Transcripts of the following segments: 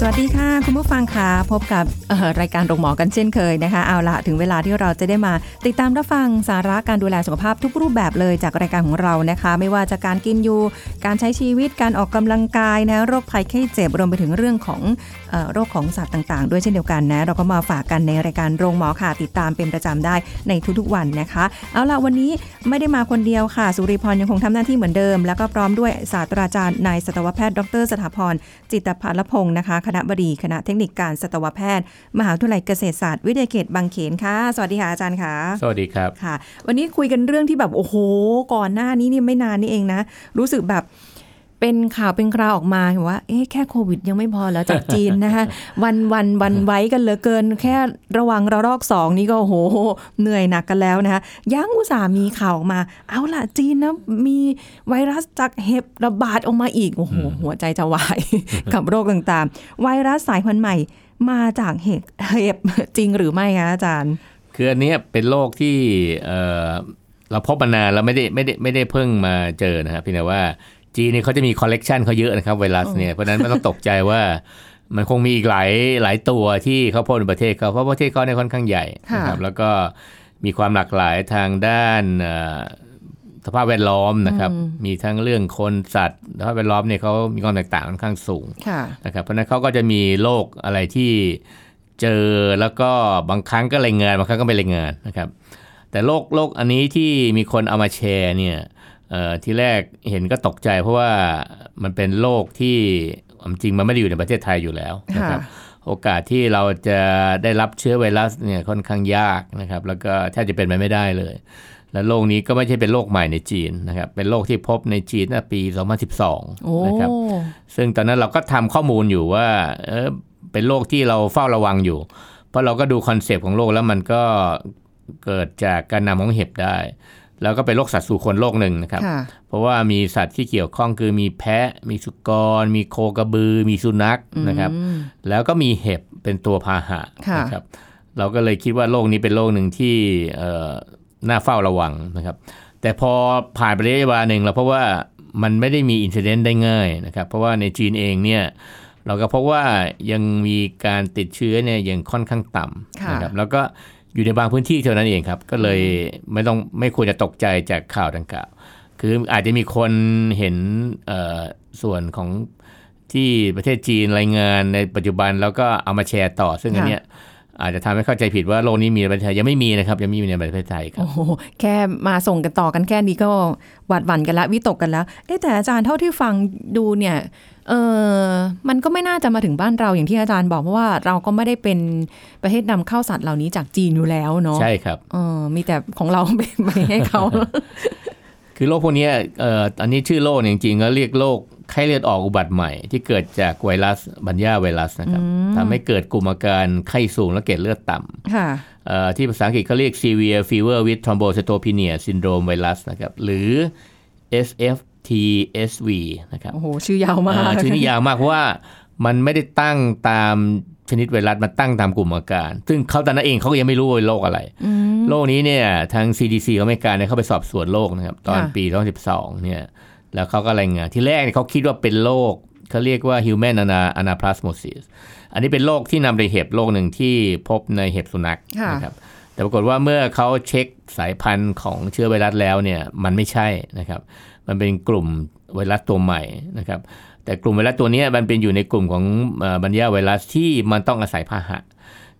สวัสดีค่ะ คุณผู้ฟังค่ะพบกับรายการโรงหมอกันเช่นเคยนะคะ เอาละถึงเวลาที่เราจะได้มาติดตามรับฟังสาระการดูแลสุขภาพทุกรูปแบบเลยจากรายการของเรานะคะ ไม่ว่าจะการกินอยู่ การใช้ชีวิตการออกกำลังกายนะโรคภัยไข้เจ็บรวมไปถึงเรื่องของโรคของสัตว์ต่าง ๆ ด้วยเช่นเดียวกันนะ เราก็มาฝากกันในรายการโรงหมอค่ะติดตามเป็นประจำได้ในทุกๆวันนะคะ เอาละวันนี้ไม่ได้มาคนเดียวค่ะ สุริพรยังคงทำหน้าที่เหมือนเดิม แล้วก็พร้อมด้วยศาสตราจารย์นายสัตวแพทย์ดร สถาพรจิตพัลพงศ์นะคะคณะบดีคณะเทคนิคการสัตวแพทย์ มหาวิทยาลัยเกษตรศาสตร์วิทยาเขตบางเขนค่ะ สวัสดีค่ะอาจารย์ค่ะ สวัสดีครับค่ะ วันนี้คุยกันเรื่องที่แบบโอ้โห ก่อนหน้านี้นี่ไม่นานนี่เองนะ รู้สึกแบบ เป็นข่าวเป็นคราวออกมาเห็นว่าเอ๊ะแค่โควิดยังไม่พอแล้วจากจีนนะคะวันวันวันไว้กันเหลือเกิน แค่ระวังระลอกสองนี่ก็โอ้โหเหนื่อยหนักกันแล้วนะคะยังอุตส่าห์มีข่าวออกมา เอาล่ะจีนนะมีไวรัสจากเห็บระบาดออกมาอีกโอ้โหหัวใจจะวายกับโรคต่างๆ ไวรัสสายพันธุ์ใหม่มาจากเห็บเห็บจริงหรือไม่คะอาจารย์ คืออันเนี้ยเป็นโรคที่เอ่อเราพบมานานแล้วไม่ได้ไม่ได้ไม่ได้เพิ่งมาเจอนะครับเพียงแต่ว่า จีนเนี่ยเขาจะมีคอลเลกชันเขาเยอะนะครับไวรัสเนี่ยเพราะฉะนั้นไม่ต้องตกใจว่ามันคงมีอีกหลายหลายตัวที่เขาพบในประเทศเขาเพราะประเทศเขาเนี่ยค่อนข้างใหญ่นะครับค่ะแล้วก็มีความหลากหลายทางด้านเอ่อสภาพแวดล้อมนะครับ มีทั้งเรื่องคนสัตว์สภาพแวดล้อมเนี่ยเขามีความแตกต่างค่อนข้างสูงค่ะนะครับเพราะฉะนั้นเขาก็จะมีโรคอะไรที่เจอแล้วก็บางครั้งก็รายงานบางครั้งก็ไม่รายงานนะครับ แต่โรคโรคอันนี้ที่มีคนเอามาแชร์เนี่ยเอ่อ ที่แรกเห็นก็ตกใจเพราะว่ามันเป็นโรคที่ความจริงมันไม่ได้อยู่ในประเทศไทยอยู่แล้วนะครับค่ะโอกาสที่เราจะได้รับเชื้อไวรัสเนี่ยค่อนข้างยากนะครับ แล้วก็แทบจะเป็นไปไม่ได้เลย และโรคนี้ก็ไม่ใช่เป็นโรคใหม่ในจีนนะครับ เป็นโรคที่พบในจีนตั้งแต่ปี 2012โอ้นะครับ ซึ่งตอนนั้นเราก็ทำข้อมูลอยู่ว่าเออเป็นโรคที่เราเฝ้าระวังอยู่ เพราะเราก็ดูคอนเซปต์ของโรคแล้วมันก็เกิดจากการนำของเห็บได้ แล้วก็เป็นโรคสัตว์สู่คนโรคหนึ่งนะครับค่ะเพราะว่ามีสัตว์ที่เกี่ยวข้องคือมีแพะ มีสุกร มีโคกระบือ มีสุนัขนะครับอืมแล้วก็มีเห็บเป็นตัวพาหะค่ะนะครับ เราก็เลยคิดว่าโรคนี้เป็นโรคหนึ่งที่เอ่อน่าเฝ้าระวังนะครับ แต่พอผ่านไประยะเวลาหนึ่งเราเพราะว่ามันไม่ได้มีอินซิเดนต์ได้ง่ายนะครับ เพราะว่าในจีนเองเนี่ยเราก็พบว่ายังมีการติดเชื้อเนี่ยยังค่อนข้างต่ำค่ะนะครับแล้วก็ อยู่ในบางพื้นที่เท่านั้นเองครับ ก็เลยไม่ต้องไม่ควรจะตกใจจากข่าวดังกล่าว คืออาจจะมีคนเห็นเอ่อส่วนของที่ประเทศจีนรายงานในปัจจุบันแล้วก็เอามาแชร์ต่อ ซึ่งอันเนี้ย อาจจะทำให้เข้าใจผิดว่าโรคนี้มีในประเทศไทยยังไม่มีนะครับยังไม่มีในประเทศไทยครับโอ้โหแค่มาส่งกันต่อกันแค่นี้ก็หวาดหวั่นกันแล้ววิตกกันแล้วเอ๊ะแต่อาจารย์เท่าที่ฟังดูเนี่ยเออมันก็ไม่น่าจะมาถึงบ้านเราอย่างที่อาจารย์บอกเพราะว่าเราก็ไม่ได้เป็นประเทศนำเข้าสัตว์เหล่านี้จากจีนอยู่แล้วเนาะใช่ครับเออมีแต่ของเราไปไปให้เขา คือโรคพวกเนี้ยเอ่ออันนี้ชื่อโรคเนี่ยจริงๆก็เรียกโรคไข้เลือดออกอุบัติใหม่ ที่เกิดจากไวรัสบัญญาไวรัสนะครับทำให้เกิดกลุ่มอาการไข้สูงและเกล็ดเลือดต่ำค่ะเอ่อที่ภาษาอังกฤษเขาเรียก severe fever with thrombocytopenia syndrome virus นะครับหรือ SFTSV นะครับโอ้โหชื่อยาวมากอ่าชื่อนี้ยาวมากเพราะว่ามันไม่ได้ตั้งตาม ชนิดไวรัสมันตั้งตามกลุ่มอาการ ซึ่งเขาตอนนั้นเองเขาก็ยังไม่รู้ว่าเป็นโรคอะไร โรคนี้เนี่ยทาง CDC ของอเมริกาเนี่ยเขาไปสอบสวนโรคนะครับตอนค่ะปี 2012 เนี่ย แล้วเขาก็รายงานที่แรกเนี่ยเขาคิดว่าเป็นโรคเขาเรียกว่า human ana- anaplasmosis อันนี้เป็นโรคที่นำโดยเห็บโรคหนึ่งที่พบในเห็บสุนัขค่ะนะครับ แต่ปรากฏว่าเมื่อเขาเช็คสายพันธุ์ของเชื้อไวรัสแล้วเนี่ยมันไม่ใช่นะครับ มันเป็นกลุ่มไวรัสตัวใหม่นะครับ แต่กลุ่มไวรัสตัวเนี้ยมันเป็นอยู่ในกลุ่มของเอ่อบัญญาไวรัสที่มันต้องอาศัยพาหะ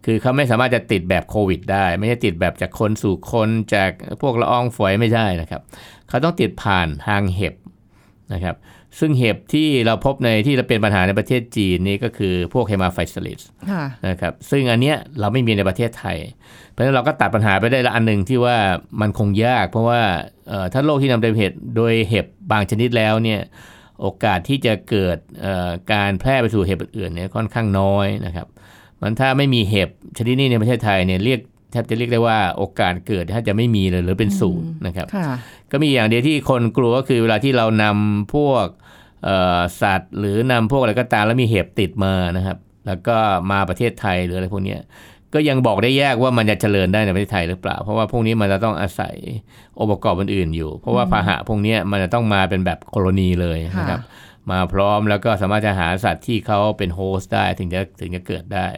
คือเขาไม่สามารถจะติดแบบโควิดได้ ไม่ใช่ติดแบบจากคนสู่คนจากพวกละอองฝอยไม่ได้นะครับ เขาต้องติดผ่านทางเห็บนะครับ ซึ่งเห็บที่เราพบในที่เราเป็นปัญหาในประเทศจีนนี่ก็คือพวก Haemaphysalis ค่ะนะครับ ซึ่งอันเนี้ยเราไม่มีในประเทศไทย เพราะฉะนั้นเราก็ตัดปัญหาไปได้ละอันหนึ่งที่ว่ามันคงยาก เพราะว่าเอ่อถ้าโรคที่นำโดยเห็บโดยเห็บบางชนิดแล้วเนี่ย โอกาสที่จะเกิดเอ่อการแพร่ไปสู่เห็บอื่นๆเนี่ยค่อนข้างน้อยนะครับมันถ้าไม่มีเห็บชนิดนี้ในประเทศไทยเนี่ยเรียกแทบจะเรียกได้ว่าโอกาสเกิดแทบจะไม่มีเลยหรือเป็นศูนย์นะครับค่ะก็มีอย่างเดียวที่คนกลัวก็คือเวลาที่เรานำพวกเอ่อสัตว์ หรือนำพวกอะไรก็ตามแล้วมีเห็บติดมานะครับ แล้วก็มาประเทศไทยหรืออะไรพวกเนี้ย ก็ยังบอกได้ยากว่ามันจะเจริญได้ในประเทศไทยหรือเปล่า เพราะว่าพวกนี้มันจะต้องอาศัยองค์ประกอบอื่นๆอยู่ เพราะว่าพาหะพวกเนี้ยมันจะต้องมาเป็นแบบโคโลนีเลยนะครับ มาพร้อมแล้วก็สามารถจะหาสัตว์ที่เขาเป็นโฮสต์ได้ถึงจะถึงจะเกิดได้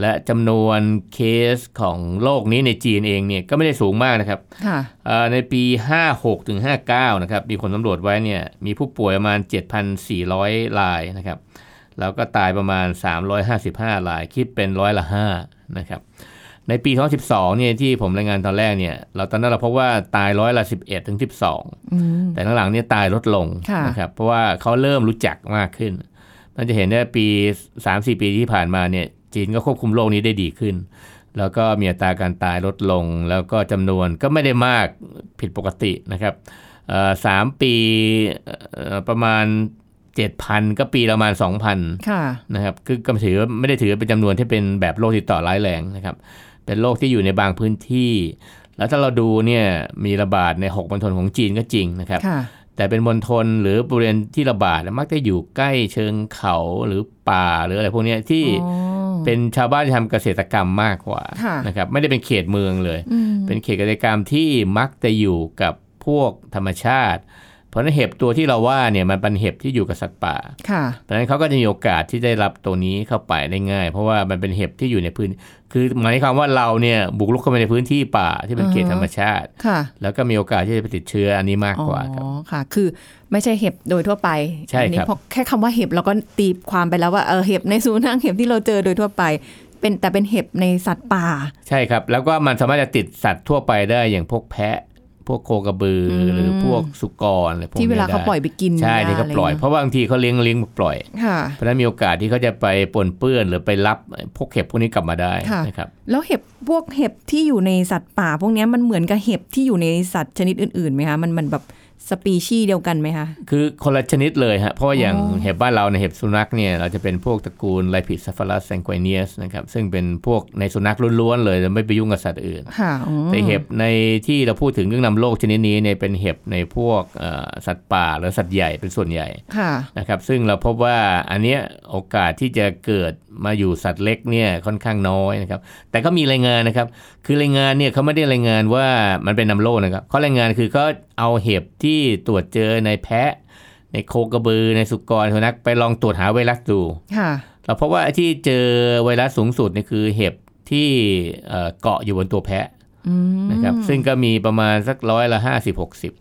และจำนวนเคสของโรคนี้ในจีนเองเนี่ยก็ไม่ได้สูงมากนะครับค่ะเอ่อในปี 56ถึง59นะครับมีคนสำรวจไว้เนี่ยมีผู้ป่วยประมาณ 7,400รายนะครับแล้วก็ตายประมาณ 355รายคิดเป็นร้อยละ5 นะครับในปี 2012 เนี่ยที่ผมรายงานตอนแรกเนี่ยเราตอนนั้นเราพบว่าตายร้อยละ11 ถึง 12อืมแต่หลังๆเนี่ยตายลดลงค่ะนะครับเพราะว่าเขาเริ่มรู้จักมากขึ้นมันจะเห็นได้ปี 3-4 ปีที่ผ่านมาเนี่ยจีนก็ควบคุมโรคนี้ได้ดีขึ้น แล้วก็มีอัตราการตายลดลง แล้วก็จำนวนก็ไม่ได้มากผิดปกตินะครับเอ่อสามปีเอ่อประมาณ 7,000ก็ปีละประมาณ2,000ค่ะนะครับคือก็ถือว่าไม่ได้ถือว่าเป็นจำนวนที่เป็นแบบโรคติดต่อร้ายแรงนะครับ เป็นโรคที่อยู่ในบางพื้นที่ แล้วถ้าเราดูเนี่ยมีระบาดใน6มณฑลของจีนก็จริงนะครับค่ะแต่เป็นมณฑลหรือบริเวณที่ระบาดมักจะอยู่ใกล้เชิงเขาหรือป่าหรืออะไรพวกเนี้ยที่อ๋อเป็นชาวบ้านที่ทำเกษตรกรรมมากกว่าค่ะนะครับไม่ได้เป็นเขตเมืองเลยอืมเป็นเขตเกษตรกรรมที่มักจะอยู่กับพวกธรรมชาติ เพราะฉะนั้นเห็บตัวที่เราว่าเนี่ยมันเป็นเห็บที่อยู่กับสัตว์ป่าค่ะเพราะฉะนั้นเขาก็จะมีโอกาสที่ได้รับตัวนี้เข้าไปได้ง่าย เพราะว่ามันเป็นเห็บที่อยู่ในพื้น คือหมายความว่าเราเนี่ยบุกรุกเข้าไปในพื้นที่ป่าที่เป็นเขตอ่าฮะธรรมชาติค่ะ แล้วก็มีโอกาสที่จะไปติดเชื้ออันนี้มากอ๋อกว่าครับค่ะ คือไม่ใช่เห็บโดยทั่วไปใช่อันนี้ครับเพราะแค่คำว่าเห็บเราก็ตีความไปแล้วว่าเออเห็บในสุนัขเห็บที่เราเจอโดยทั่วไปเป็นแต่เป็นเห็บในสัตว์ป่า ใช่ครับ แล้วก็มันสามารถจะติดสัตว์ทั่วไปได้อย่างพวกแพะพ วกโคกระบืออมหรือพวกสุกรอะไรพวกที่เวลานี้เขาได้ปล่อยไปกินใช่ที่เขาปล่อยะไรเพราะว่าบางทีเขาเลี้ยงเลี้ยงปล่อยค่ะเพราะฉะนั้นมีโอกาสที่เขาจะไปปนเปื้อนหรือไปรับพวกเห็บพวกนี้กลับมาได้ค่ะนะครับแล้วเห็บพวกเห็บที่อยู่ในสัตว์ป่า พวกเนี้ยมันเหมือนกับเห็บที่อยู่ในสัตว์ชนิดอื่นๆไหมคะมันมันแบบ สปีชีส์เดียวกันไหมคะ คือคนละชนิดเลยฮะ เพราะว่าอย่างอ๋อเห็บบ้านเราในยเห็บสุนัขเนี่ย เราจะเป็นพวกตระกูลไลพิดซัฟารัสแซงควเนียสนะครับ ซึ่งเป็นพวกในสุนัขล้วนๆเลยจะไม่ไปยุ่งกับสัตว์อื่นค่ะอืมแต่เห็บในที่เราพูดถึงเรื่องนำโรคชนิดนี้เนี่ยเป็นเห็บในพวกเอ่อสัตว์ป่าหรือสัตว์ใหญ่เป็นส่วนใหญ่ค่ะนะครับ ซึ่งเราพบว่าอันเนี้ยโอกาสที่จะเกิดมาอยู่สัตว์เล็กเนี่ยค่อนข้างน้อยนะครับ แต่ก็มีรายงานนะครับ คือรายงานเนี่ยเขาไม่ได้รายงานว่ามันเป็นนำโรคนะครับเขารายงานคือเขาเอาเห็บที่ตรวจเจอในแพะ ในโคกระบือในสุกรสุนัขไปลองตรวจหาไวรัสดูค่ะเราพบว่าไอ้ที่เจอไวรัสสูงสุดเนี่ยคือเห็บที่เอ่อเกาะอยู่บนตัวแพะอืมนะครับซึ่งก็มีประมาณสักร้อยละห้าสิบหกสิบ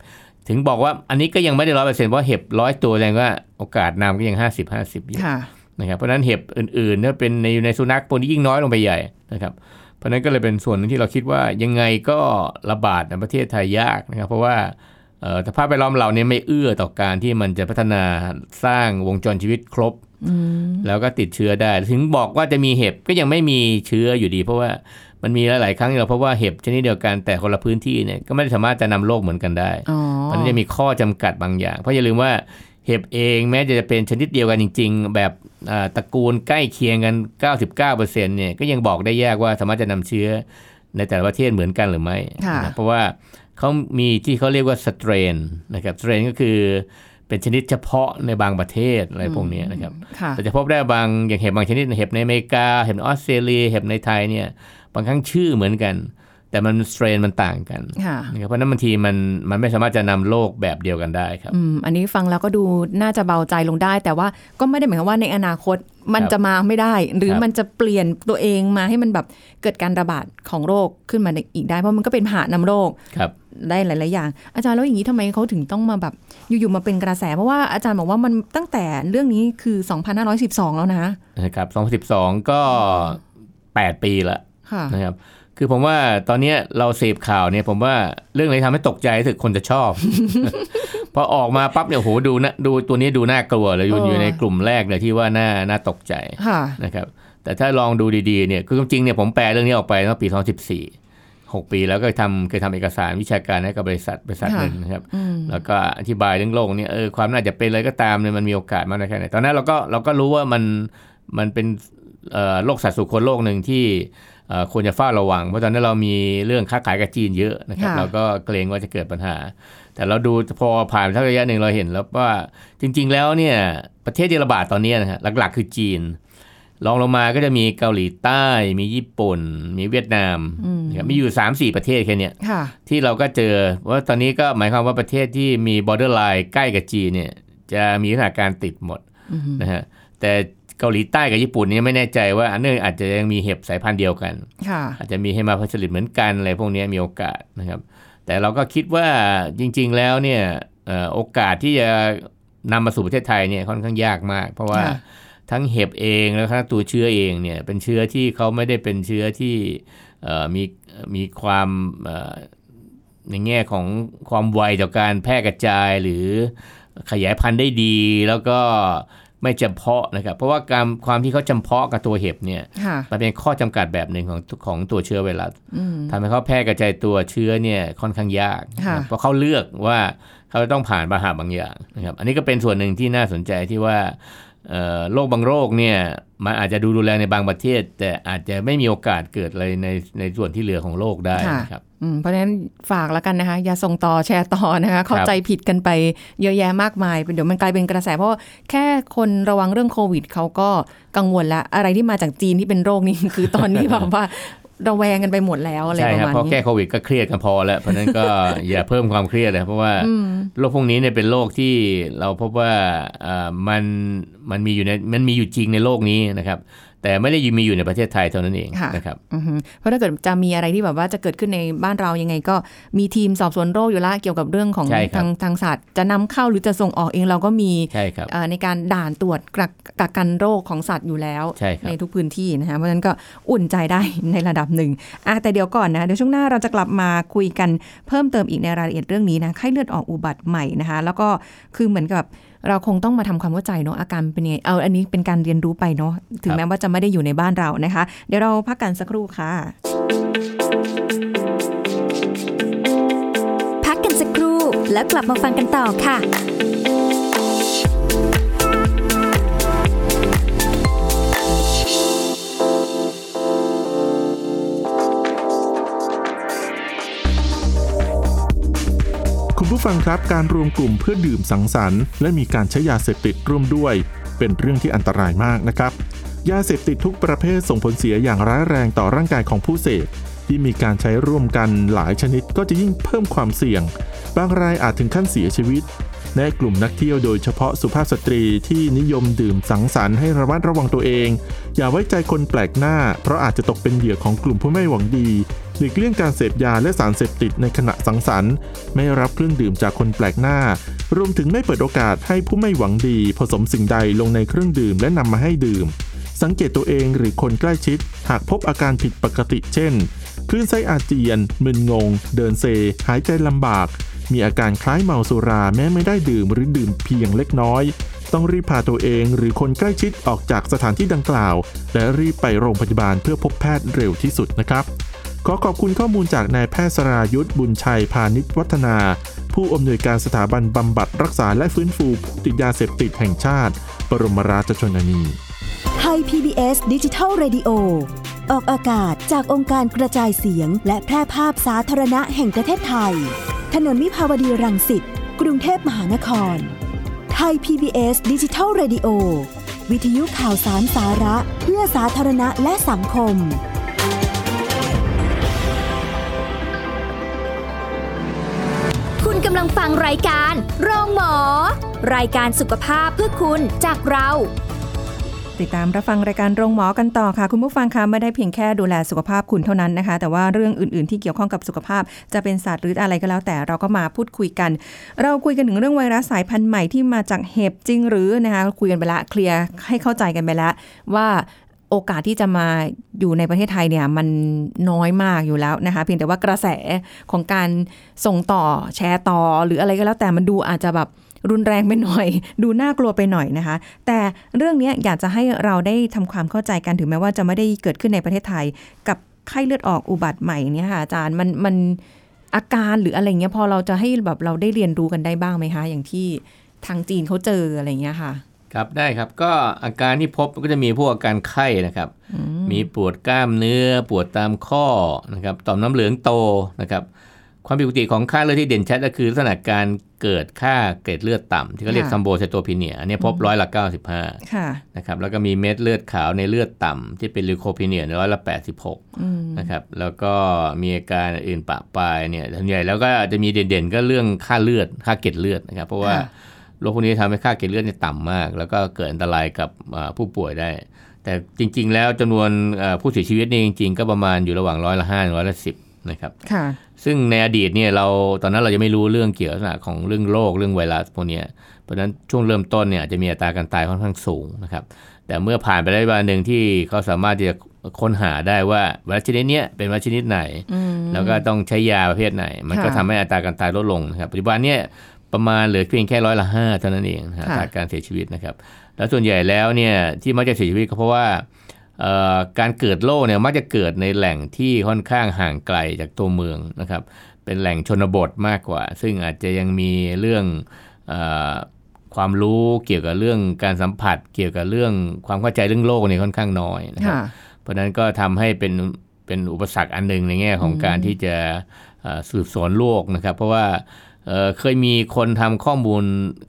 ถึงบอกว่าอันนี้ก็ยังไม่ได้ร้อยเปอร์เซ็นต์เพราะเห็บร้อยตัวแสดงว่าโอกาสนำก็ยังห้าสิบห้าสิบอยู่ค่ะนะครับเพราะฉะนั้นเห็บอื่นๆถ้าเป็นในในสุนัขพวกนี้ยิ่งน้อยลงไปใหญ่นะครับ เพราะฉะนั้นก็เลยเป็นส่วนหนึงที่เราคิดว่ายังไงก็ระบาดในประเทศไทยยากนะครับ เพราะว่าเอ่อสภาพแวดล้อมเราเนี่ยไม่เอื้อต่อการที่มันจะพัฒนาสร้างวงจรชีวิตครบอืมแล้วก็ติดเชื้อได้ ถึงบอกว่าจะมีเห็บก็ยังไม่มีเชื้ออยู่ดี เพราะว่ามันมีหลาย ๆ ครั้งที่เราพบว่าเห็บชนิดเดียวกันแต่คนละพื้นที่เนี่ยก็ไม่ได้สามารถจะนำโรคเหมือนกันได้อ๋อมันจะมีข้อจำกัดบางอย่าง เพราะอย่าลืมว่า เห็บเองแม้จะเป็นชนิดเดียวกันจริง ๆ แบบอ่าตระกูลใกล้เคียงกัน 99%เนี่ยก็ยังบอกได้ยากว่าสามารถจะนำเชื้อในแต่ละประเทศเหมือนกันหรือไม่ค่ะนะครับเพราะว่าเขามีที่เขาเรียกว่าสเตรนนะครับสเตรนก็คือเป็นชนิดเฉพาะในบางประเทศอะไรพวกนี้นะครับค่ะแต่จะพบได้บางอย่างเห็บบางชนิดเห็บในอเมริกา เห็บในออสเตรเลียเห็บในไทยเนี่ยบางครั้งชื่อเหมือนกัน แต่มันสเตรนมันต่างกันค่ะนะครับเพราะฉะนั้นบางทีมันมันไม่สามารถจะนำโรคแบบเดียวกันได้ครับอืมอันนี้ฟังแล้วก็ดูน่าจะเบาใจลงได้ แต่ว่าก็ไม่ได้หมายความว่าในอนาคตมันครับจะมาไม่ได้ หรือครับมันจะเปลี่ยนตัวเองมาให้มันแบบเกิดการระบาดของโรคขึ้นมาอีกได้ เพราะมันก็เป็นผานำโรคครับได้หลาย ๆ อย่าง อาจารย์แล้วอย่างนี้ทำไมเขาถึงต้องมาแบบอยู่ๆมาเป็นกระแส เพราะว่าอาจารย์บอกว่ามันตั้งแต่เรื่องนี้คือ 2512 แล้วนะนะครับ2012 ก็ 8 ปีละค่ะนะครับ คือผมว่าตอนเนี้ยเราเสพข่าวเนี่ย ผมว่าเรื่องอะไรทำให้ตกใจรู้สึกคนจะชอบ พอออกมาปั๊บเนี่ยโหดูนะดูตัวนี้ดูน่ากลัวเลยอยู่เออออยู่ในกลุ่มแรกเลยที่ว่าน่าน่าตกใจค่ะนะครับ แต่ถ้าลองดูดีๆเนี่ยคือจริงๆเนี่ยผมแปลเรื่องนี้ออกไปตั้งปี 2014 6 ปีแล้วก็ทำเคยทำเอกสารวิชาการให้กับบริษัทบริษัทค่ะหนึ่งนะครับอืมแล้วก็อธิบายเรื่องโลกเนี่ยเออความน่าจะเป็นอะไรก็ตามเนี่ยมันมีโอกาสมากน้อยแค่ไหนตอนนั้นเราก็เราก็รู้ว่ามันมันเป็นเอ่อ โรคสัตว์สุคนโรคหนึ่งที่เอ่อควรจะเฝ้าระวัง เพราะตอนนั้นเรามีเรื่องค้าขายกับจีนเยอะนะครับค่ะเราก็เกรงว่าจะเกิดปัญหา แต่เราดูพอผ่านสักระยะหนึ่งเราเห็นแล้วว่าจริง ๆ แล้วเนี่ยประเทศที่ระบาดตอนนี้นะฮะหลัก ๆ คือจีนรองลงมาก็จะมีเกาหลีใต้ มีญี่ปุ่น มีเวียดนามอืมนะครับมีอยู่ 3-4 ประเทศแค่เนี้ยค่ะที่เราก็เจอว่าตอนนี้ก็หมายความว่าประเทศที่มี border line ใกล้กับจีนเนี่ยจะมีสถานการณ์ติดหมดอืมนะฮะแต่ เกาหลีใต้กับญี่ปุ่นเนี่ยไม่แน่ใจว่าอันเนื่องอาจจะยังมีเห็บสายพันธุ์เดียวกันค่ะอาจจะมีให้มาผลิตเหมือนกันอะไรพวกนี้มีโอกาสนะครับ แต่เราก็คิดว่าจริง ๆ แล้วเนี่ยเอ่อโอกาสที่จะนำมาสู่ประเทศไทยเนี่ยค่อนข้างยากมาก เพราะว่าค่ะทั้งเห็บเองแล้วก็ตัวเชื้อเองเนี่ยเป็นเชื้อที่เขาไม่ได้เป็นเชื้อที่เอ่อมีมีความเอ่อในแง่ของความไวต่อการแพร่กระจายหรือขยายพันธุ์ได้ดี แล้วก็ ไม่จำเพาะนะครับ เพราะว่าการความที่เขาจำเพาะกับตัวเห็บเนี่ยค่ะมันเป็นข้อจำกัดแบบหนึ่งของของตัวเชื้อไวรัสอืมทำให้เขาแพร่กระจายตัวเชื้อเนี่ยค่อนข้างยากค่ะนะครับเพราะเขาเลือกว่าเขาจะต้องผ่านปัญหาบางอย่างนะครับ อันนี้ก็เป็นส่วนหนึ่งที่น่าสนใจที่ว่าเอ่อ โรคบางโรคเนี่ยมันอาจจะดูรุนแรงในบางประเทศ แต่อาจจะไม่มีโอกาสเกิดอะไรในในส่วนที่เหลือของโลกได้ค่ะนะครับอืมเพราะฉะนั้นฝากแล้วกันนะคะ อย่าส่งต่อแชร์ต่อนะคะเข้าใจผิดกันไปเยอะแยะมากมายเป็นเดี๋ยวมันกลายเป็นกระแส เพราะว่าแค่คนระวังเรื่องโควิดเขาก็กังวลแล้วอะไรที่มาจากจีนที่เป็นโรคนี้คือตอนนี้แบบว่า ระแวงกันไปหมดแล้วอะไรใช่ประครับมาณเพราะนี้แค่โควิดก็เครียดกันพอแล้วเพราะฉะนั้นก็อย่าเพิ่มความเครียดเลยเพราะว่าอืมโรคพวกนี้เนี่ยเป็นโรคที่เราพบว่าอ่ามันมันมีอยู่ในมันมีอยู่จริงในโลกนี้นะครับ แต่ไม่ได้มีอยู่ในประเทศไทยเท่านั้นเองค่ะนะครับอือฮึเพราะถ้าเกิดจะมีอะไรที่แบบว่าจะเกิดขึ้นในบ้านเรายังไง ก็มีทีมสอบสวนโรคอยู่แล้วเกี่ยวกับเรื่องของใช่ครับทางทางศาสตร์จะนำเข้าหรือจะส่งออกเองเราก็มีใช่ครับเอ่อในการด่านตรวจกักกักกันโรคของสัตว์อยู่แล้วใช่ครับทุกพื้นที่นะคะเพราะฉะนั้นก็อุ่นใจได้ในระดับหนึ่งอะแต่เดี๋ยวก่อนนะเดี๋ยวช่วงหน้าเราจะกลับมาคุยกันเพิ่มเติมอีกในรายละเอียดเรื่องนี้นะไข้เลือดออกอุบัติใหม่นะคะแล้วก็คือเหมือนกับ เราคงต้องมาทำความเข้าใจเนาะอาการเป็นยังไงเอาอันนี้เป็นการเรียนรู้ไปเนาะถึงแม้ว่าจะไม่ได้อยู่ในบ้านเรานะคะ เดี๋ยวเราพักกันสักครู่ค่ะ พักกันสักครู่แล้วกลับมาฟังกันต่อค่ะ ผู้ฟังครับการรวมกลุ่มเพื่อดื่มสังสรรค์และมีการใช้ยาเสพติดร่วมด้วย เป็นเรื่องที่อันตรายมากนะครับ ยาเสพติดทุกประเภทส่งผลเสียอย่างร้ายแรงต่อร่างกายของผู้เสพที่มีการใช้ร่วมกันหลายชนิดก็จะยิ่งเพิ่มความเสี่ยง บางรายอาจถึงขั้นเสียชีวิตและกลุ่มนักเที่ยวโดยเฉพาะสุภาพสตรีที่นิยมดื่มสังสรรค์ให้ระมัดระวังตัวเอง อย่าไว้ใจคนแปลกหน้า เพราะอาจจะตกเป็นเหยื่อของกลุ่มผู้ไม่หวังดี หลีกเลี่ยงการเสพยาและสารเสพติดในขณะสังสรรค์ ไม่รับเครื่องดื่มจากคนแปลกหน้า รวมถึงไม่เปิดโอกาสให้ผู้ไม่หวังดี ผสมสิ่งใดลงในเครื่องดื่มและนำมาให้ดื่ม สังเกตตัวเองหรือคนใกล้ชิด หากพบอาการผิดปกติ เช่น คลื่นไส้อาเจียน มึนงง เดินเซ หายใจลำบาก มีอาการคล้ายเมาสุราแม้ไม่ได้ดื่มหรือดื่มเพียงเล็กน้อยต้องรีบพาตัวเองหรือคนใกล้ชิดออกจากสถานที่ดังกล่าว และรีบไปโรงพยาบาลเพื่อพบแพทย์เร็วที่สุดนะครับ ขอขอบคุณข้อมูลจากนายแพทย์สรายุทธ์บุญชัยพาณิชวัฒนา ผู้อำนวยการสถาบันบำบัดรักษาและฟื้นฟูผู้ติดยาเสพติดแห่งชาติ บรมราชชนนีไทย PBS ดิจิทัล Radio ออกอากาศจากองค์การกระจายเสียง และแพร่ภาพสาธารณะแห่งประเทศไทย ถนนมิภาวดีรังสิตกรุงเทพมหานคร ไทย PBS ดิจิทัล Radio วิทยุข่าวสารสาระ เพื่อสาธารณะและสังคมำลังฟังรายการโรงหมอ รายการสุขภาพเพื่อคุณจากเรา ติดตามรับฟังรายการโรงหมอกันต่อค่ะ คุณผู้ฟังคะไม่ได้เพียงแค่ดูแลสุขภาพคุณเท่านั้นนะคะ แต่ว่าเรื่องอื่น ๆ ที่เกี่ยวข้องกับสุขภาพ จะเป็นศาสตร์หรืออะไรก็แล้วแต่เราก็มาพูดคุยกัน เราคุยกันถึงเรื่องไวรัสสายพันธุ์ใหม่ที่มาจากเห็บจริงหรือนะคะคุยกันไปละเคลียร์ให้เข้าใจกันไปแล้วว่า โอกาสที่จะมาอยู่ในประเทศไทยเนี่ยมันน้อยมากอยู่แล้วนะคะเพียงแต่ว่ากระแสของการส่งต่อแชร์ต่อ หรืออะไรก็แล้วแต่มันดูอาจจะแบบรุนแรงไปหน่อย ดูน่ากลัวไปหน่อยนะคะ แต่เรื่องนี้อยากจะให้เราได้ทำความเข้าใจกันถึงแม้ว่าจะไม่ได้เกิดขึ้นในประเทศไทย กับไข้เลือดออกอุบัติใหม่เนี่ยค่ะอาจารย์มันมันอาการหรืออะไรเงี้ยพอเราจะให้แบบเราได้เรียนรู้กันได้บ้างไหมคะ อย่างที่ทางจีนเขาเจออะไรเงี้ยค่ะ ครับได้ครับก็อาการที่พบก็จะมีพวกอาการไข้นะครับ มีปวดกล้ามเนื้อปวดตามข้อนะครับต่อมน้ำเหลืองโตนะครับความผิดปกติของค่าเลือดที่เด่นชัดก็คือลักษณะการเกิดค่าเกล็ดเลือดต่ำที่เขาเรียกค่ะซัมโบไซโตพีเนียอันนี้พบร้อยละ95ค่ะนะครับแล้วก็มีเม็ดเลือดขาวในเลือดต่ำที่เป็นลิโคพีเนียร้อยละ86อืมนะครับแล้วก็มีอาการอื่นปะปลายเนี่ยส่วนใหญ่แล้วก็จะมีเด่นๆก็เรื่องค่าเลือดค่าเกล็ดเลือดนะครับเพราะว่าค่ะ โรคพวกนี้ทำให้ค่าเกล็ดเลือดเนี่ยต่ำมาก แล้วก็เกิดอันตรายกับอ่าผู้ป่วยได้ แต่จริง ๆ แล้วจำนวนเอ่อผู้เสียชีวิตเนี่ยจริง ๆ ก็ประมาณอยู่ระหว่างร้อยละห้าร้อยละสิบนะครับค่ะซึ่งในอดีตเนี่ยเราตอนนั้นเราจะไม่รู้เรื่องเกี่ยวกับลักษณะของเรื่องโรคเรื่องไวรัสพวกเนี้ยเพราะฉะนั้นช่วงเริ่มต้นเนี่ยอาจจะมีอัตราการตายค่อนข้างสูงนะครับ แต่เมื่อผ่านไปได้วันหนึ่งที่เขาสามารถที่จะค้นหาได้ว่าไวรัสชนิดเนี้ยเป็นไวรัสชนิดไหนอืมแล้วก็ต้องใช้ยาประเภทไหน มันก็ค่ะทำให้อัตราการตายลดลงนะครับปัจจุบันเนี่ย ประมาณเหลือเพียงแค่ร้อยละห้าเท่านั้นเองนะฮะอัค่ะตราการเสียชีวิตนะครับ แล้วส่วนใหญ่แล้วเนี่ยที่มักจะเสียชีวิตก็เพราะว่าเอ่อการเกิดโรคเนี่ยมักจะเกิดในแหล่งที่ค่อนข้างห่างไกลจากตัวเมืองนะครับ เป็นแหล่งชนบทมากกว่า ซึ่งอาจจะยังมีเรื่องเออความรู้เกี่ยวกับเรื่องการสัมผัส เกี่ยวกับเรื่องความเข้าใจเรื่องโลกเนี่ยค่อนข้างน้อยนะครับค่ะเพราะฉะนั้นก็ทำให้เป็นเป็นอุปสรรคอันหนึ่งในแง่ของการที่จะเอ่อสืบสวนโลกนะครับ เพราะว่า เอ่อเคยมีคนทำข้อมูล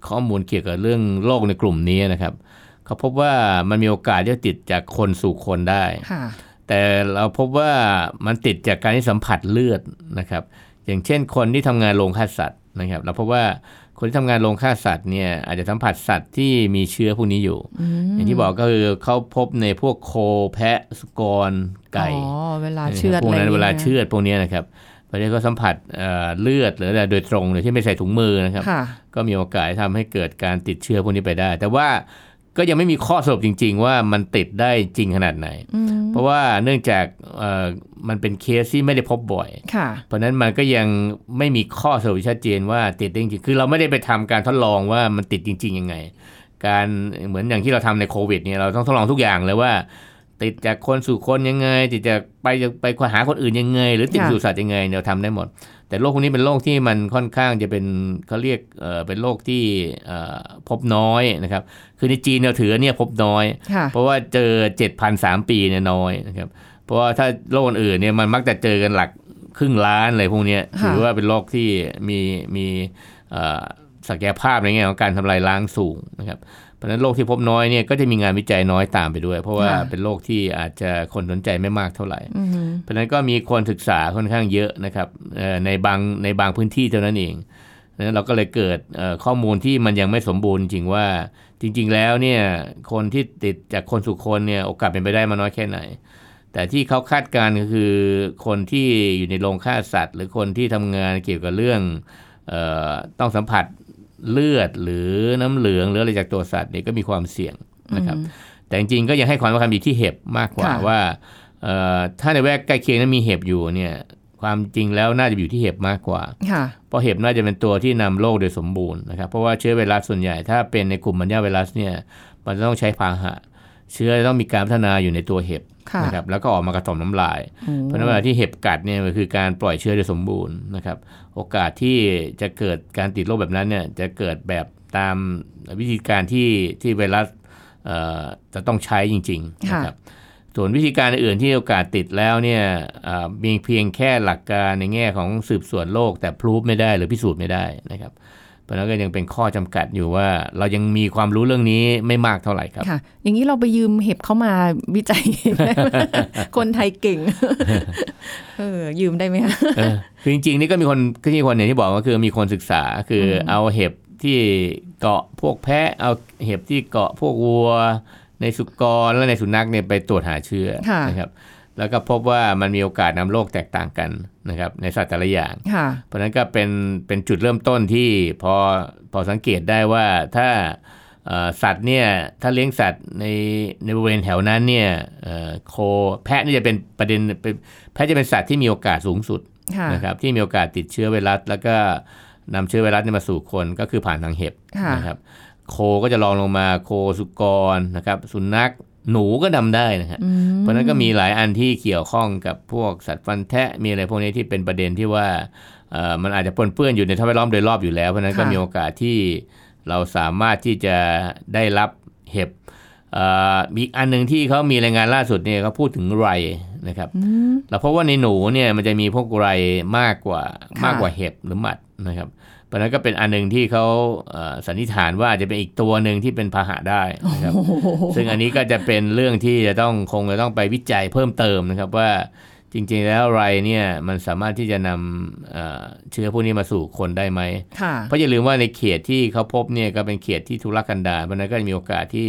ข้อมูลเกี่ยวกับเรื่องโรคในกลุ่มนี้นะครับ เขาพบว่ามันมีโอกาสที่จะติดจากคนสู่คนได้ค่ะแต่เราพบว่ามันติดจากการที่สัมผัสเลือดนะครับ อย่างเช่นคนที่ทำงานโรงฆ่าสัตว์นะครับ เราพบว่าคนที่ทำงานโรงฆ่าสัตว์เนี่ยอาจจะสัมผัสสัตว์ที่มีเชื้อพวกนี้อยู่อย่างที่บอกก็คือเขาพบในพวกโคแพะสุกรไก่อ๋อเวลาเชือดพวกนั้นะไรเวลาย่งงี้ยเชือดพวกนี้นะครับ เพราะฉะนั้นก็สัมผัสเอ่อเลือดหรืออะไรโดยตรงโดยที่ไม่ใส่ถุงมือนะครับค่ะก็มีโอกาสทำให้เกิดการติดเชื้อพวกนี้ไปได้ แต่ว่าก็ยังไม่มีข้อสรุปจริง ๆ ว่ามันติดได้จริงขนาดไหนอืมเพราะว่าเนื่องจากเอ่อมันเป็นเคสที่ไม่ได้พบบ่อยค่ะเพราะฉะนั้นมันก็ยังไม่มีข้อสรุปที่ชัดเจนว่าติดได้จริงๆคือเราไม่ได้ไปทำการทดลองว่ามันติดจริง ๆ ยังไง การเหมือนอย่างที่เราทำในโควิดเนี่ยเราต้องทดลองทุกอย่างเลยว่า ติดจากคนสู่คนยังไง ติดจากไปไปหาคนอื่นยังไง หรือติดค่ะสู่สัตว์ยังไงเนี่ยเราทำได้หมด แต่โรคพวกนี้เป็นโรคที่มันค่อนข้างจะเป็นเขาเรียกเอ่อเป็นโรคที่เอ่อพบน้อยนะครับ คือในจีนเราถือว่าเนี่ยพบน้อยค่ะเพราะว่าเจอ7,000 3ปีเนี่ยน้อยนะครับ เพราะว่าถ้าโรคอื่นเนี่ยมันมักจะเจอกันหลักครึ่งล้านอะไรพวกเนี้ยค่ะถือว่าเป็นโรคที่มีมีเอ่อศักยภาพในแง่ของการทำลายล้างสูงนะครับเพ ราะฉะนั้นโรคที่พบน้อยเนี่ยก็จะมีงานวิจัยน้อยตามไปด้วย เพราะว่าค่ะเป็นโรคที่อาจจะคนสนใจไม่มากเท่าไหร่อืมเพราะฉะนั้นก็มีคนศึกษาค่อนข้างเยอะนะครับเอ่อในบางในบางพื้นที่เท่านั้นเองเพราะฉะนั้นเราก็เลยเกิดเอ่อข้อมูลที่มันยังไม่สมบูรณ์จริงว่าจริง ๆ แล้วเนี่ยคนที่ติดจากคนสู่คนเนี่ยโอกาสเป็นไปได้มาน้อยแค่ไหน แต่ที่เขาคาดการณ์ก็คือคนที่อยู่ในโรงฆ่าสัตว์ หรือคนที่ทำงานเกี่ยวกับเรื่องเออต้องสัมผัส เลือดหรือน้ำเหลืองหรืออะไรจากตัวสัตว์เนี่ยก็มีความเสี่ยงนะครับ แต่จริงๆก็ยังให้ความสำคัญอยู่ที่เห็บมากกว่าค่ะว่าเอ่อถ้าในแวกใกล้เคียงนั้นมีเห็บอยู่เนี่ยความจริงแล้วน่าจะอยู่ที่เห็บมากกว่าค่ะเพราะเห็บน่าจะเป็นตัวที่นำโรคโดยสมบูรณ์นะครับ เพราะว่าเชื้อไวรัสส่วนใหญ่ถ้าเป็นในกลุ่มมันยาไวรัสเนี่ย มันจะต้องใช้พาหะ เชื้อจะต้องมีการพัฒนาอยู่ในตัวเห็บค่ะนะครับแล้วก็ออกมากระต่อมน้ำลายโอ้เพราะฉะนั้นเวลาที่เห็บกัดเนี่ยมันคือการปล่อยเชื้อโดยสมบูรณ์นะครับ โอกาสที่จะเกิดการติดโรคแบบนั้นเนี่ยจะเกิดแบบตามวิธีการที่ที่ไวรัสเอ่อจะต้องใช้จริงๆค่ะนะครับส่วนวิธีการอื่นที่โอกาสติดแล้วเนี่ยเอ่อมีเพียงแค่หลักการในแง่ของสืบสวนโรคแต่พรูฟไม่ได้หรือพิสูจน์ไม่ได้นะครับ เพราะฉะนั้นก็ยังเป็นข้อจำกัดอยู่ว่า เรายังมีความรู้เรื่องนี้ไม่มากเท่าไหร่ครับค่ะ อย่างนี้เราไปยืมเห็บเข้ามาวิจัยได้ไหมคนไทยเก่งเออยืมได้ไหมคะเออคือจริงๆนี่ก็มีคนก็มีคนอย่างที่บอกก็คือมีคนศึกษาคืออเอาเห็บที่เกาะพวกแพะ เอาเห็บที่เกาะพวกวัว ในสุกรและในสุนัขเนี่ยไปตรวจหาเชื้อค่ะนะครับ แล้วก็พบว่ามันมีโอกาสนำโรคแตกต่างกันนะครับ ในสัตว์แต่ละอย่างค่ะเพราะฉะนั้นก็เป็นเป็นจุดเริ่มต้นที่พอพอสังเกตได้ว่าถ้าเอ่อสัตว์เนี่ยถ้าเลี้ยงสัตว์ในในบริเวณแถวนั้นเนี่ยเอ่อโคแพะนี่จะเป็นประเด็นเป็นแพะจะเป็นสัตว์ที่มีโอกาสสูงสุดค่ะนะครับที่มีโอกาสติดเชื้อไวรัส แล้วก็นำเชื้อไวรัสเนี่ยมาสู่คนก็คือผ่านทางเห็บค่ะนะครับโคก็จะรองลงมาโคสุกรนะครับสุนัข หนูก็นำได้นะฮะอืมเพราะฉะนั้นก็มีหลายอันที่เกี่ยวข้องกับพวกสัตว์ฟันแทะมีอะไรพวกนี้ที่เป็นประเด็นที่ว่าเอ่อมันอาจจะปนเปื้อนอยู่ในท่าแวดล้อมโดยรอบอยู่แล้ว เพราะฉะนั้นก็ค่ะมีโอกาสที่เราสามารถที่จะได้รับเห็บเอ่อมีอีกอันหนึ่งที่เขามีรายงานล่าสุดเนี่ยเขาพูดถึงไรนะครับเราพบว่าในหนูเนี่ยมันจะมีพวกไรมากกว่าค่ะมากกว่าเห็บหรือหมัดนะครับเพ ราะฉะนั้นก็เป็นอันหนึ่งที่เขาเอ่อสันนิษฐานว่าอาจจะเป็นอีกตัวหนึ่งที่เป็นพาหะได้นะครับซึ่งอันนี้ก็จะเป็นเรื่องที่จะต้องคงจะต้องไปวิจัยเพิ่มเติมนะครับว่าจริงๆแล้วไรเนี่ยมันสามารถที่จะนำเอ่อเชื้อพวกนี้มาสู่คนได้ไหมค่ะเพราะอย่าลืมว่าในเขตที่เขาพบเนี่ยก็เป็นเขตที่ทุรกันดารเพราะฉะนั้นก็มีโอกาสที่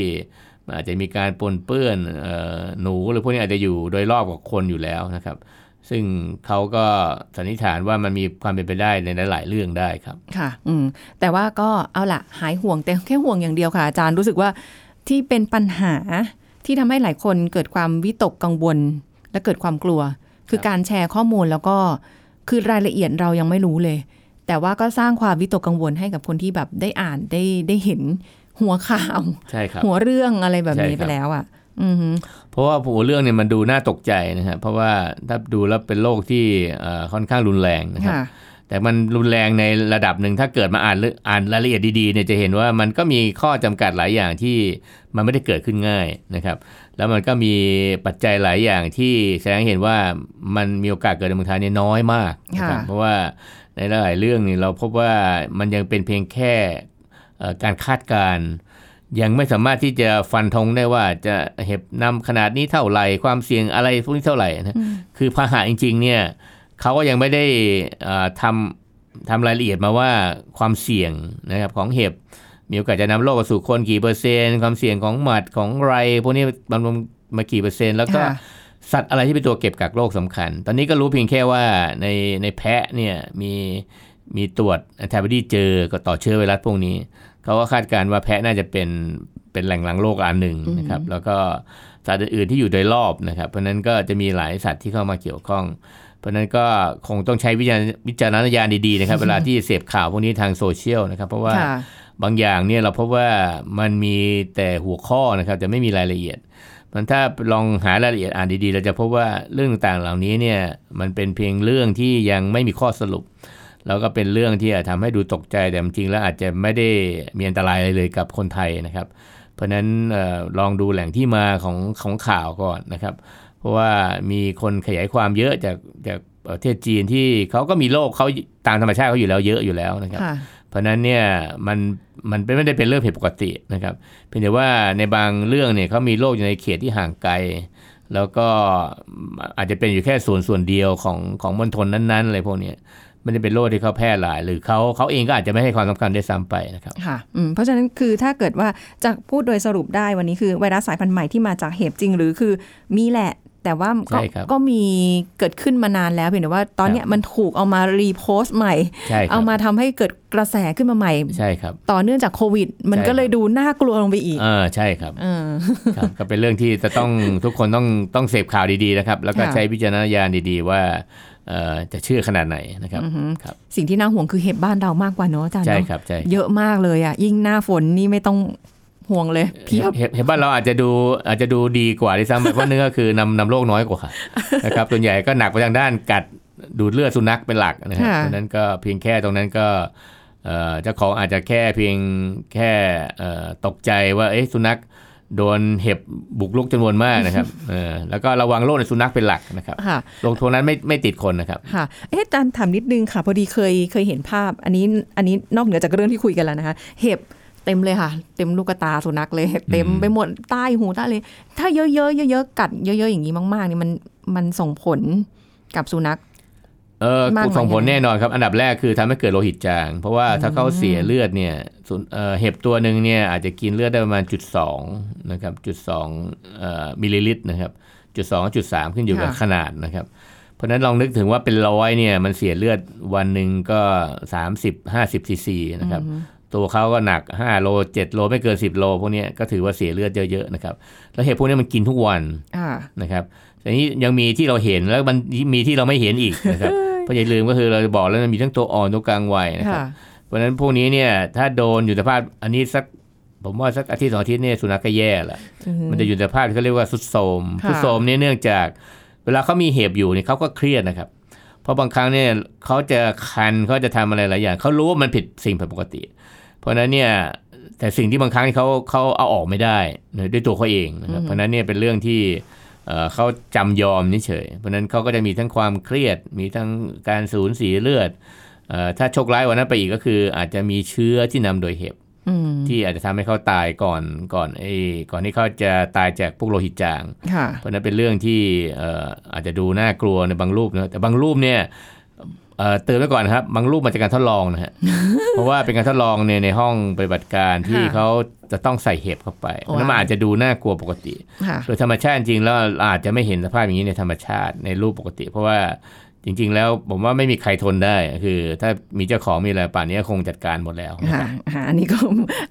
อาจจะมีการปนเปื้อนเอ่อหนูหรือพวกนี้อาจจะอยู่โดยรอบกับคนอยู่แล้วนะครับ ซึ่งเขาก็สันนิษฐานว่ามันมีความเป็นไปได้ในหลายๆเรื่องได้ครับ ค่ะ อืม แต่ว่าก็เอาละหายห่วงแต่แค่ห่วงอย่างเดียวค่ะ อาจารย์รู้สึกว่าที่เป็นปัญหาที่ทำให้หลายคนเกิดความวิตกกังวล และเกิดความกลัว คือการแชร์ข้อมูลแล้วก็คือรายละเอียดเรายังไม่รู้เลย แต่ว่าก็สร้างความวิตกกังวลให้กับคนที่แบบได้อ่านได้ได้เห็นหัวข่าวใช่ครับหัวเรื่องอะไรแบบนี้ใช่ครับไปแล้วอะอือฮึ เพราะว่าหัวเรื่องเนี่ยมันดูน่าตกใจนะครับเพราะว่าถ้าดูแล้วเป็นโรคที่เอ่อค่อนข้างรุนแรงนะครับค่ะแต่มันรุนแรงในระดับหนึ่งถ้าเกิดมาอ่านเรื่องอ่านรายละเอียดดีๆเนี่ยจะเห็นว่ามันก็มีข้อจำกัดหลายอย่างที่มันไม่ได้เกิดขึ้นง่ายนะครับ แล้วมันก็มีปัจจัยหลายอย่างที่แสดงให้เห็นว่ามันมีโอกาสเกิดในเมืองไทยเนี่ยน้อยมากนะครับค่ะเพราะว่าในหลายๆเรื่องนี่เราพบว่ามันยังเป็นเพียงแค่เอ่อการคาดการณ์ ยังไม่สามารถที่จะฟันธงได้ว่าจะเห็บนำขนาดนี้เท่าไหร่ความเสี่ยงอะไรพวกนี้เท่าไหร่นะคือพาหะจริง ๆ เนี่ยเขาก็ยังไม่ได้เอ่อทำทำรายละเอียดมาว่าความเสี่ยงนะครับของเห็บ มีโอกาสจะนำโรคมาสู่คนกี่เปอร์เซ็นต์ความเสี่ยงของหมัดของไรพวกนี้มันมากี่เปอร์เซ็นต์แล้วก็ค่ะสัตว์อะไรที่เป็นตัวเก็บกักโรคสำคัญ ตอนนี้ก็รู้เพียงแค่ว่าในในแพะเนี่ยมีมีตรวจแอนติบอดีเจอก็ต่อเชื้อไวรัสพวกนี้ เขาก็คาดการณ์ว่าแพะน่าจะเป็นเป็นแหล่งหลังโรคอันหนึ่งนะครับ แล้วก็สัตว์อื่นๆที่อยู่โดยรอบนะครับ เพราะฉะนั้นก็จะมีหลายสัตว์ที่เข้ามาเกี่ยวข้อง เพราะฉะนั้นก็คงต้องใช้วิจารณวิจารณญาณดีๆนะครับ เวลาที่เสพข่าวพวกนี้ทางโซเชียลนะครับ เพราะว่าค่ะบางอย่างเนี่ยเราพบว่ามันมีแต่หัวข้อนะครับแต่ไม่มีรายละเอียด มันถ้าลองหารายละเอียดอ่านดีๆ เราจะพบว่าเรื่องต่างๆเหล่านี้เนี่ยมันเป็นเพียงเรื่องที่ยังไม่มีข้อสรุป แล้วก็เป็นเรื่องที่อาจทำให้ดูตกใจแต่จริงๆแล้วอาจจะไม่ได้มีอันตรายอะไรเลยกับคนไทยนะครับ เพราะฉะนั้นเออลองดูแหล่งที่มาของของข่าวก่อนนะครับ เพราะว่ามีคนขยายความเยอะจากจากประเทศจีนที่เขาก็มีโรคเขาตามธรรมชาติเขาอยู่แล้วเยอะอยู่แล้วนะครับค่ะเพราะฉะนั้นเนี่ยมันมันเป็นไม่ได้เป็นเรื่องผิดปกตินะครับเพียงแต่ว่าในบางเรื่องเนี่ยเขามีโรคอยู่ในเขตที่ห่างไกล แล้วก็อาจจะเป็นอยู่แค่ส่วนส่วนเดียวของของมณฑลนั้นๆอะไรพวกเนี้ย ไม่ได้เป็นโรคที่เขาแพร่หลาย หรือเขาเขาเองก็อาจจะไม่ให้ความสำคัญได้วยซ้ำไปนะครับค่ะอืมเพราะฉะนั้นคือถ้าเกิดว่าจะพูดโดยสรุปได้วันนี้คือไวรัสสายพันธุ์ใหม่ที่มาจากเห็บจริง หรือคือมีแหละแต่ว่าก็ใช่ครับก็มีเกิดขึ้นมานานแล้วเพียงแต่ว่าตอนเนี้ยครับมันถูกเอามารีโพสต์ใหม่ใช่ครัเอาบมาทำให้เกิดกระแสขึ้นมาใหม่ใช่ครับต่อเนื่องจากโควิด มันใช่ก็เลยครับดูน่ากลัวลงไปอีกเออใช่ครับเออครับก็เป็นเรื่องที่จะต้องทุกคนต้องต้องเสพข่าวดีๆนะครับ แล้วก็ค่ะใช้วิจารณญาณดีๆว่าเอ่อ จะเชื่อขนาดไหนนะครับอือหือครับ สิ่งที่น่าห่วงคือเห็บบ้านเรามากกว่าเนอะอาจารย์ใช่เนอะครับใช่เยอะมากเลยอะ ยิ่งหน้าฝนนี่ไม่ต้องห่วงเลยเพียบเห็นเห็นบ้านเราอาจจะดูอาจจะดูดีกว่าที่ซ้ำไปเพราะเนื้อคือนำนำโรคน้อยกว่านะครับส่วนใหญ่ก็หนักไปทางด้านกัดดูดเลือดสุนัขเป็นหลักนะครับค่ะเพราะฉะนั้นก็เพียงแค่ตรงนั้นก็เอ่อเจ้าของอาจจะแค่เพียงแค่เอ่อตกใจว่าเอ๊ะสุนัข โดนเห็บบุกรุกจำนวนมากนะครับเออแล้วก็ระวังโรคในสุนัขเป็นหลักนะครับค่ะโรคทั่วนั้นไม่ไม่ติดคนนะครับค่ะเอ๊ะอาจารย์ถามนิดนึงค่ะ พอดีเคยเคยเห็นภาพ อันนี้อันนี้นอกเหนือจากเรื่องที่คุยกันแล้วนะคะ เห็บเต็มเลยค่ะ เต็มลูกตาสุนัขเลย เต็มไปหมดใต้หูใต้เลย ถ้าเยอะๆเยอะๆกัดเยอะๆอย่างนี้มากๆนี่มันมันส่งผลกับสุนัข เออมากน้อยส่งผลยังไงแน่นอนครับ อันดับแรกคือทำให้เกิดโลหิตจาง เพราะว่าถ้าเขาเสียเลือดเนี่ยส่วนเอ่อเห็บตัวหนึ่งเนี่ยอาจจะกินเลือดได้ประมาณจุดสองนะครับจุดสองมิลลิลิตรนะครับจุดสองจุดสามขึ้นอยู่กับค่ะขนาดนะครับ เพราะฉะนั้นลองนึกถึงว่าเป็นร้อยเนี่ยมันเสียเลือดวันหนึ่งก็30 50ซีซีนะครับตัวเขาก็หนัก 5 โล 7 โลไม่เกิน 10 โลพวกเนี้ยก็ถือว่าเสียเลือดเยอะๆนะครับ แล้วเห็บพวกนี้มันกินทุกวันอ่านะครับแต่นี้ยังมีที่เราเห็นแล้วมันมีที่เราไม่เห็นอีกนะครับ เพราะอย่าลืมก็คือเราบอกแล้วมันมีทั้งตัวอ่อนตัวกลางวัยนะครับค่ะเพราะฉะนั้นพวกนี้เนี่ย ถ้าโดนอยู่ในสภาพอันนี้สักผมว่าสักอาทิตย์สองอาทิตย์เนี่ยสุนัขก็แย่ละมันจะอยู่ในสภาพที่เขาเรียกว่าสุดโทรมค่ะสุดโทรมเนี่ยเนื่องจาก เวลาเขามีเห็บอยู่เนี่ยเขาก็เครียดนะครับ เพราะบางครั้งเนี่ยเขาจะคันเขาจะทำอะไรหลายอย่างเขารู้ว่ามันผิดสิ่งผิดปกติ เพราะฉะนั้นเนี่ยแต่สิ่งที่บางครั้งที่เขาเขาเอาออกไม่ได้นะด้วยตัวเขาเองนะครับเพราะฉะนั้นเนี่ยเป็นเรื่องที่ เอ่อเขาจำยอมเฉยๆเพราะฉะนั้นเขาก็จะมีทั้งความเครียด มีทั้งการสูญเสียเลือดเอ่อถ้าโชคร้ายกว่านั้นไปอีกก็คือ อาจจะมีเชื้อที่นำโดยเห็บอืมที่อาจจะทำให้เขาตายก่อนก่อนไอ้ก่อนที่เขาจะตายจากพวกโลหิตจางค่ะเพราะฉะนั้นเป็นเรื่องที่เอ่ออาจจะดูน่ากลัวในบางรูปนะแต่บางรูปเนี่ย เอ่อเตือนไว้ก่อนนะครับบางรูปมาจากการทดลองนะฮะเพราะว่าเป็นการทดลองเนี่ยในห้องปฏิบัติการที่ค่ะเขาจะต้องใส่เห็บเข้าไปเพราะฉะนั้นมันว้าวอาจจะดูน่ากลัวปกติค่ะโดยธรรมชาติจริงๆแล้วอาจจะไม่เห็นสภาพอย่างนี้ในธรรมชาติในรูปปกติ เพราะว่า จริง ๆ แล้วผมว่าไม่มีใครทนได้คือ ถ้ามีเจ้าของมีอะไรป่านนี้คงจัดการหมดแล้วนะคค่ะรับค่ะอันนี้ก็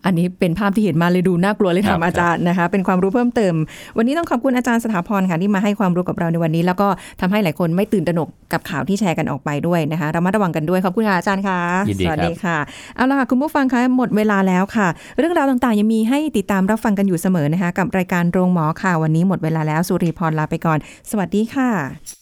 อันนี้เป็นภาพที่เห็นมาเลยดูน่ากลัวเลยครัถาบมอาจารย์นะคะ เป็นความรู้เพิ่มเติม วันนี้ต้องขอบคุณอาจารย์สถาพรค่ะที่มาให้ความรู้กับเราในวันนี้ แล้วก็ทำให้หลายคนไม่ตื่นตระหนกกับข่าวที่แชร์กันออกไปด้วยนะคะระมัดระวังกันด้วยขอบคุณค่ะอาจารย์ค่ะยินดีสครับวัสดีค่ะเอาล่ะค่ะคุณผู้ฟังคะหมดเวลาแล้วค่ะ เรื่องราวต่างๆยังมีให้ติดตามรับฟังกันอยู่เสมอนะคะ กับรายการโรงหมอค่ะวันนี้หมดเวลาแล้วสุริพรลาไปก่อน สวัสดีค่ะ